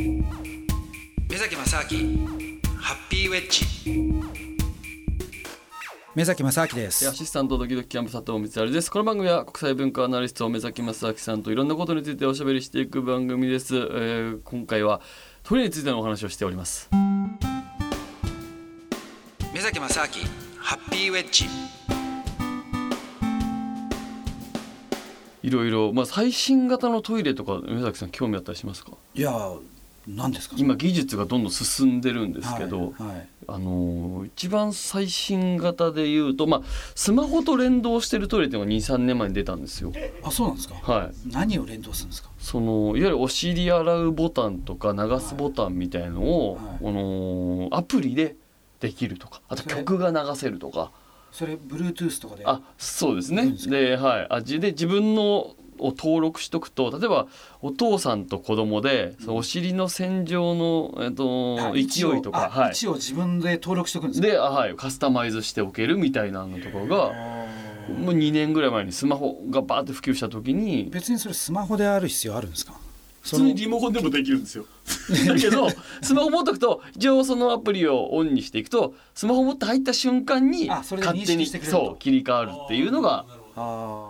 目崎正明ハッピーウェッジ。目崎正明です。アシスタントドキドキキャンプ佐藤光晴です。この番組は国際文化アナリスト目崎正明さんといろんなことについておしゃべりしていく番組です、えー、今回はトイレについてのお話をしております。目崎正明ハッピーウェッジ。いろいろ、まあ、最新型のトイレとか目崎さん興味あったりしますか？いや何ですか？今技術がどんどん進んでるんですけど、はいはい、あの一番最新型でいうと、まあ、スマホと連動してるトイレっていうのが23年前に出たんですよ。あそうなんですか、はい、何を連動するんですか？そのいわゆるお尻洗うボタンとか流すボタンみたいのを、はい。はい、このアプリでできるとかあと曲が流せるとか。それ Bluetooth とかであそうですね。ではい。あで自分のを登録しとくと例えばお父さんと子供で、うん、お尻の洗浄の、えっと、勢いとか、はい、位置を自分で登録しとくんですであ、はい、カスタマイズしておけるみたいなのとかがもう2年ぐらい前にスマホがバーって普及した時に別にそれスマホである必要あるんですか？普通にリモコンでもできるんですよ。だけどスマホ持っとくと一応そのアプリをオンにしていくとスマホ持って入った瞬間に勝手にそう切り替わるっていうのがあ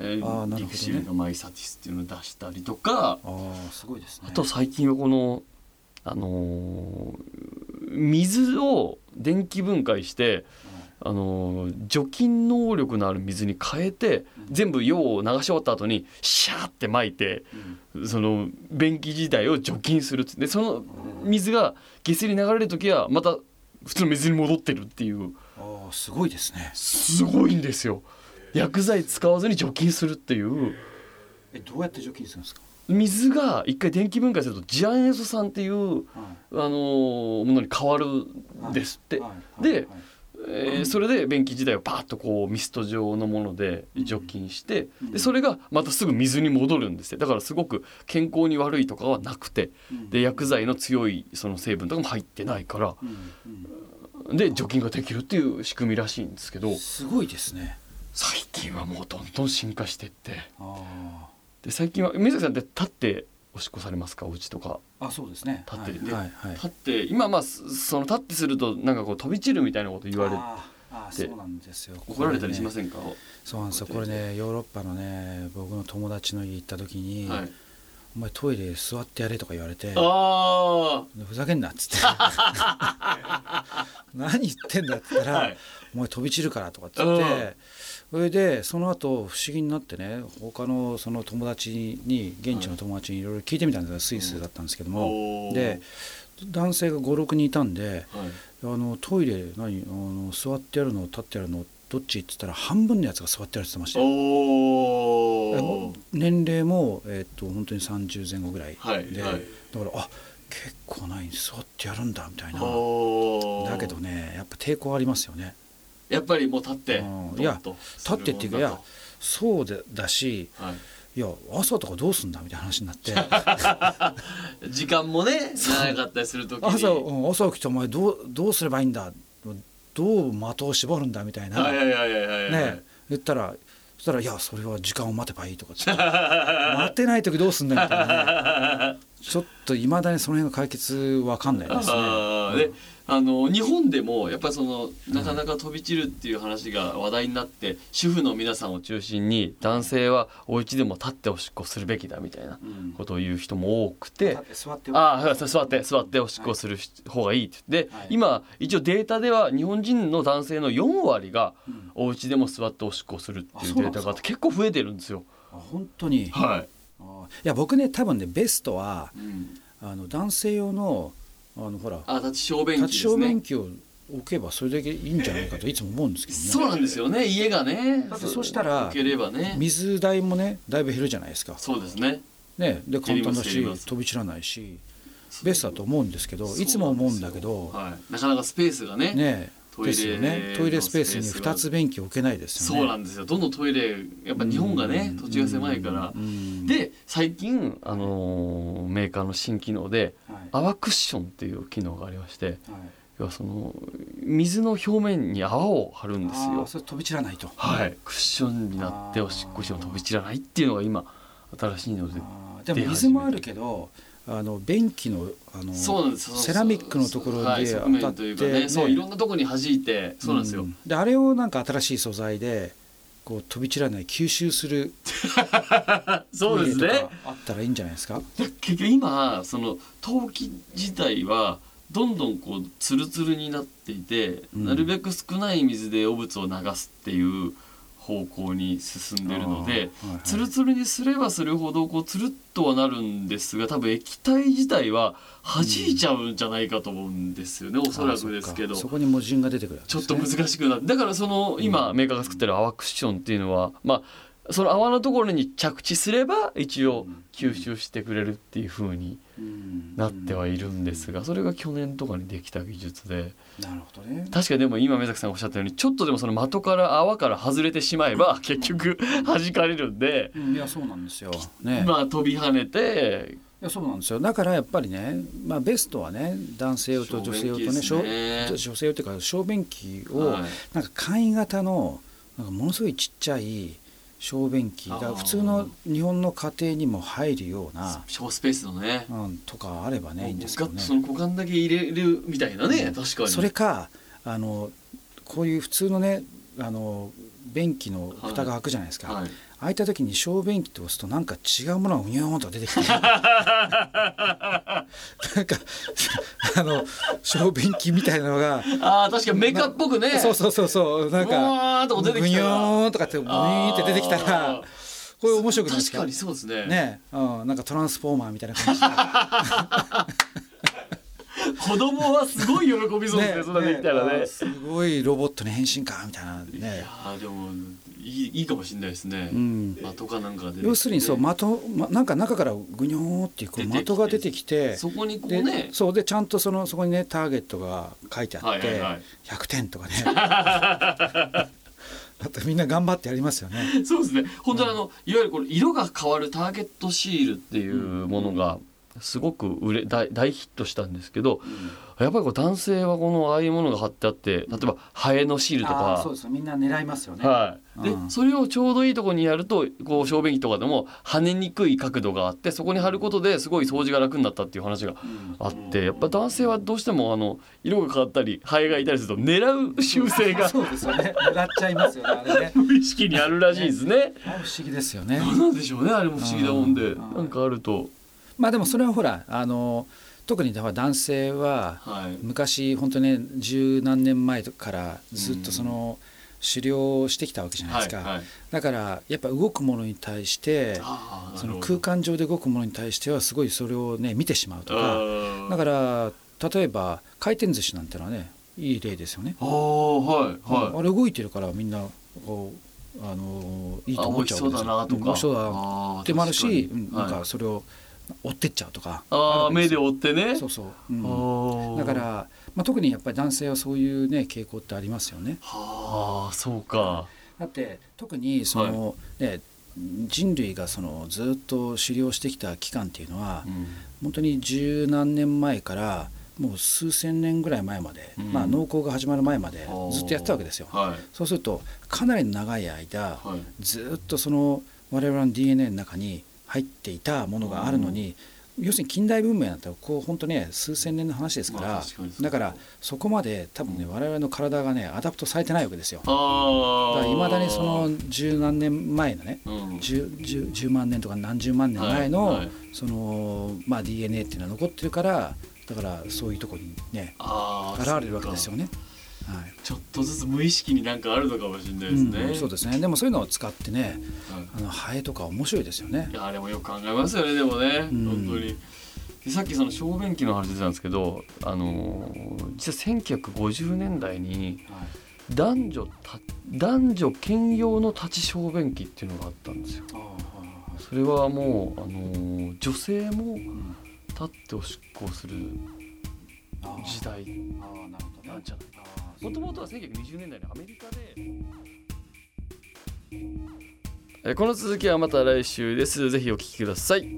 えー、リクシルのマイサティスっていうのを出したりとかあすごいです、ね、あと最近はこの、あのー、水を電気分解して、あのー、除菌能力のある水に変えて、うん、全部用を流し終わった後にシャーって撒いて、うん、その便器自体を除菌する。でその水が下水に流れる時はまた普通の水に戻ってるっていう。あすごいですね。すごいんですよ。薬剤使わずに除菌するっていう。えどうやって除菌するんですか？水が一回電気分解するとジアンエソ酸っていう、はい、あのものに変わるんですって。で、えー、それで便器自体をパーッとこうミスト状のもので除菌して、うん、でそれがまたすぐ水に戻るんですよだからすごく健康に悪いとかはなくて、うん、で薬剤の強いその成分とかも入ってないから、うん、で除菌ができるっていう仕組みらしいんですけど。すごいですね最近はもうどんどん進化していって。で最近は水崎さんって立っておしっこされますか？お家とか。あそうですね。立って、はい。はい、立って今まあその立ってするとなんかこう飛び散るみたいなこと言われて。あそうなんですよ。怒られたりしませんか、ね、そうなんですよ。これねヨーロッパのね僕の友達の家行った時に、はい、お前トイレ座ってやれとか言われてふざけんなっつって 何言ってんだっつったら、はい、お前飛び散るからとかっつってそれでその後不思議になってね他のその友達に現地の友達にいろいろ聞いてみたんですよ。スイスだったんですけども、で男性が56人いたんで、あのトイレ何？あの座ってやるの立ってやるのどっち？って言ったら半分のやつが座ってやるって言ってました年齢も、えー、っと本当に30前後ぐらいで、はいはい、だからあ結構ない座ってやるんだみたいな。だけどねやっぱ抵抗ありますよね。やっぱりもう立って、いや立ってっていうかいやそうでだし、はい、いや朝とかどうすんだみたいな話になって。時間もね 長かったりする時に。朝朝起きてお前どうどうすればいいんだどう的を絞るんだみたいな。ね。言ったらそしたら「いやそれは時間を待てばいい」とか待てない時どうすんだみたいなねちょっといまだにその辺の解決わかんないですね。あの日本でもやっぱりそのなかなか飛び散るっていう話が話題になって、主婦の皆さんを中心に男性はお家でも立っておしっこするべきだみたいなことを言う人も多くて、座ってあ座って座っておしっこする方がいいってで、はい、今一応データでは日本人の男性の4割がお家でも座っておしっこするっていうデータがあって結構増えてるんですよ。本当に、はい、いや僕ね多分ねベストは、うん、あの男性用のあのほらあ立ち小便器、ね、立ち小便器を置けばそれだけいいんじゃないかと いつも思うんですけどね。そうなんですよね。家がね。だってそしたら水代もねだいぶ減るじゃないですか。そうですね。ねで簡単だし飛び散らないしベストだと思うんですけどいつも思うんだけど、はい、なかなかスペースがね。ねですよね。トイレスペースに2つ便器置けないですよね。そうなんですよ。どんどんトイレやっぱ日本がね土地が狭いから。で最近、あのー、メーカーの新機能で、はい、泡クッションっていう機能がありまして、はい。要はその水の表面に泡を張るんですよ。それ飛び散らないと。はい、クッションになっておしっこしても飛び散らないっていうのが今新しいので。でも水もあるけど、あの便器のあのセラミックのところはいで当たって、いうかね。そういろんなとこに弾いてそうなんですよ、ん。であれをなんか新しい素材でこう飛び散らない吸収する そうですね。あったらいいんじゃないですか？結局今その陶器自体はどんどんこうツルツルになっていて、うん。なるべく少ない水で汚物を流すっていう方向に進んでるので、はいはい。ツルツルにすればするほどこうツルッとはなるんですが多分液体自体は弾いちゃうんじゃないかと思うんですよね、おそらくですけど。あそこに矛盾が出てくるわけちょっと難しくなってだからその今メーカーが作ってる泡クッションっていうのはまあその泡のところに着地すれば一応吸収してくれるっていう風にうん。なってはいるんですがそれが去年とかにできた技術で。なるほどね。確かにでも今目崎さんがおっしゃったようにちょっとでもその的から泡から外れてしまえば結局弾かれるんで、うん。いやそうなんですよ。ね。まあ飛び跳ねて。いやそうなんですよ。だからやっぱりね、まあ、ベストはね男性用と女性用とねね小女性用っていうか小便器を、はい。なんか簡易型のなんかものすごいちっちゃい小便器。が普通の日本の家庭にも入るような、小スペースのね。うん、とかあればねいいんですけどね。その股間だけ入れるみたいなね、確かに。それかあのこういう普通のねあの便器の蓋が開くじゃないですか、はい。開いた時に小便器って押すとなんか違うものがうにょーんと出てきて。なんかあの小便器みたいなのが。ああ確かにメカっぽくね。そうそうそうそう。なんかっと出てきたら。ぐにょーんとかってブイーンって出てきたあらこれ面白くないですか？確かにそうですね。ね、うん、なんかトランスフォーマーみたいな感じで 子供はすごい喜びそうですねそんなできたらね。あすごいロボットに変身かみたいないねや、ーでもいいいいかもしれないですね、うん、的かなんか要するにそう的、ま、なんか中からぐにょーっていうこう的が出てきてそこにこうでねそうでちゃんとそのそこにねターゲットが書いてあって、はいはいはい。100点とかね。あとみんな頑張ってやりますよね。そうですね。本当にあのいわゆるこれ色が変わるターゲットシールっていうものがすごく売れ大大ヒットしたんですけどやっぱりこう男性はこのああいうものが貼ってあって例えばハエのシールとかあーそうですみんな狙いますよね。はい、で、うんそれをちょうどいいところにやるとこう小便器とかでも跳ねにくい角度があってそこに貼ることですごい掃除が楽になったっていう話がうんあってやっぱ男性はどうしてもあの色が変わったりハエがいたりすると狙う習性が そうですよね。狙っちゃいますよね。あれね。無意識にあるらしいですね。あれ不思議ですよねど。うなんでしょうねあれも不思議なもんでうんなんかあるとまあでもそれはほらあの特に男性ははい。昔本当ね十何年前からずっとその狩猟してきたわけじゃないですか。はいはい。だからやっぱ動くものに対してその空間上で動くものに対してはすごいそれをね見てしまうとか。だから例えば回転寿司なんてのはねいい例ですよね、あーはいはい。あれ動いてるからみんなこうあのいいと思っちゃうわけですよ。あ美味しそうだなとか。ん美味しそうだなあーってもあるし、なんはいかそれを追ってっちゃうとか。あー目で追ってね。そうそう、うん。だから、まあ、特にやっぱり男性はそういうね傾向ってありますよね。はあそうか。だって特にその、ね人類がそのずっと狩猟してきた期間っていうのは、うん。本当に十何年前からもう数千年ぐらい前まで、うん。まあ、農耕が始まる前までずっとやってたわけですよ。はい。そうするとかなり長い間はい。ずっとその我々の DNA の中に入っていたものがあるのに、要するに近代文明だったらこう本当ね数千年の話ですから、まあ確かだからそこまで多分ね我々の体がね adapt されてないわけですよ。だからいまだにその十何年前のねうん。十十十万年とか何十万年前の、はいはい。そのまあ DNA っていうのは残ってるからだからそういうところにね現れるわけですよね。はい。ちょっとずつ無意識になんかあるのかもしれないですね、うん、そうですね。でもそういうのを使ってねはい。あのハエとか面白いですよね。い。やでもよく考えますよねでもね、うん。本当に。でさっきその小便器の話出てたんですけどあのー実は1950年代に男女た男女兼用の立ち小便器っていうのがあったんですよ。それはもう、あのー女性も立っておしっこをする時代。なんじゃないもともとは1920年代のアメリカでこの続きはまた来週です。ぜひお聴きください。